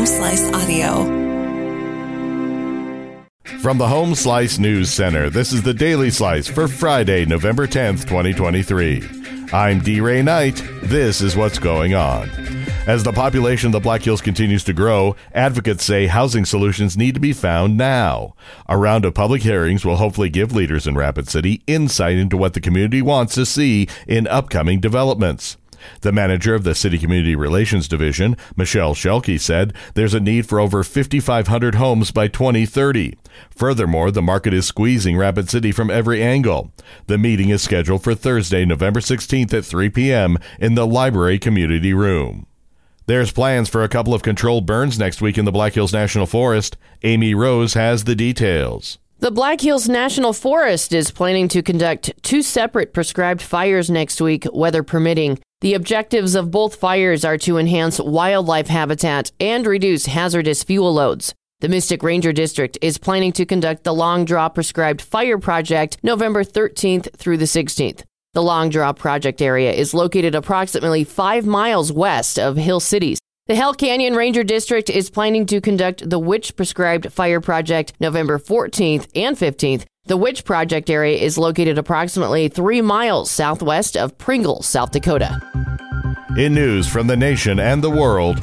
Home Slice Audio. From the Home Slice News Center, this is the Daily Slice for Friday, November 10th, 2023. I'm D. Ray Knight. This is what's going on. As the population of the Black Hills continues to grow, advocates say housing solutions need to be found now. A round of public hearings will hopefully give leaders in Rapid City insight into what the community wants to see in upcoming developments. The manager of the City Community Relations Division, Michelle Shelkey, said there's a need for over 5,500 homes by 2030. Furthermore, the market is squeezing Rapid City from every angle. The meeting is scheduled for Thursday, November 16th at 3 p.m. in the Library Community Room. There's plans for a couple of controlled burns next week in the Black Hills National Forest. Amy Rose has the details. The Black Hills National Forest is planning to conduct two separate prescribed fires next week, weather permitting. The objectives of both fires are to enhance wildlife habitat and reduce hazardous fuel loads. The Mystic Ranger District is planning to conduct the Long Draw Prescribed Fire Project November 13th through the 16th. The Long Draw Project area is located approximately five miles west of Hill Cities. The Hell Canyon Ranger District is planning to conduct the Witch Prescribed Fire Project November 14th and 15th the Witch Project area is located approximately three miles southwest of Pringle, South Dakota. In news from the nation and the world,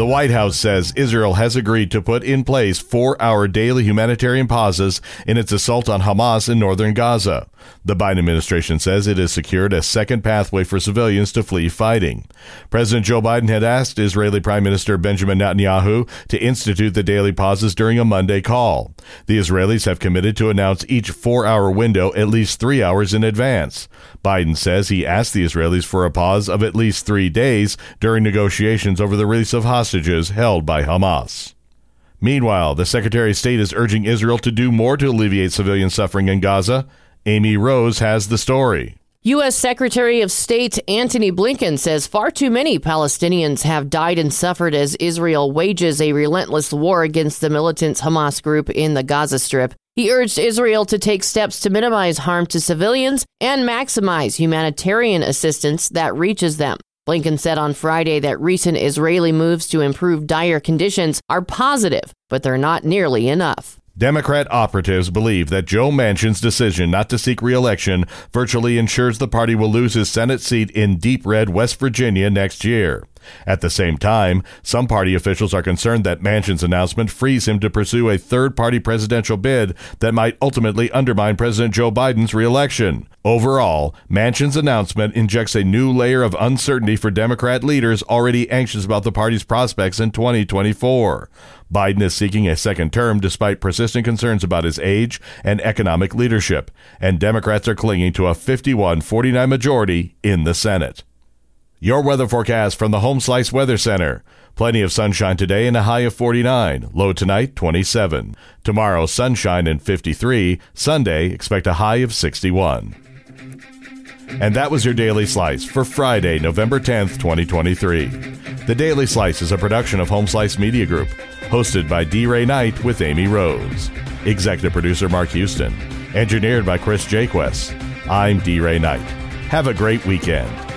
the White House says Israel has agreed to put in place four hour daily humanitarian pauses in its assault on Hamas in northern Gaza. The Biden administration says it has secured a second pathway for civilians to flee fighting. President Joe Biden had asked Israeli Prime Minister Benjamin Netanyahu to institute the daily pauses during a Monday call. The Israelis have committed to announce each four hour window at least three hours in advance. Biden says he asked the Israelis for a pause of at least three days during negotiations over the release of hostages held by Hamas. Meanwhile, the Secretary of State is urging Israel to do more to alleviate civilian suffering in Gaza Amy Rose has the story. U.S. Secretary of State Antony Blinken says far too many Palestinians have died and suffered as Israel wages a relentless war against the militant Hamas group in the Gaza Strip. He urged Israel to take steps to minimize harm to civilians and maximize humanitarian assistance that reaches them. Blinken said on Friday that recent Israeli moves to improve dire conditions are positive, but they're not nearly enough. Democrat operatives believe that Joe Manchin's decision not to seek reelection virtually ensures the party will lose his Senate seat in deep red West Virginia next year. At the same time, some party officials are concerned that Manchin's announcement frees him to pursue a third party presidential bid that might ultimately undermine President Joe Biden's reelection. Overall, Manchin's announcement injects a new layer of uncertainty for Democrat leaders already anxious about the party's prospects in 2024. Biden is seeking a second term despite persistent concerns about his age and economic leadership, and Democrats are clinging to a 51 49 majority in the Senate. Your weather forecast from the Home Slice Weather Center. Plenty of sunshine today and a high of 49. Low tonight, 27. Tomorrow, sunshine and 53. Sunday, expect a high of 61. And that was your Daily Slice for Friday, November 10th, 2023. The Daily Slice is a production of Home Slice Media Group, hosted by D. Ray Knight with Amy Rose. Executive producer Mark Houston. Engineered by Chris Jaquess. I'm D. Ray Knight. Have a great weekend.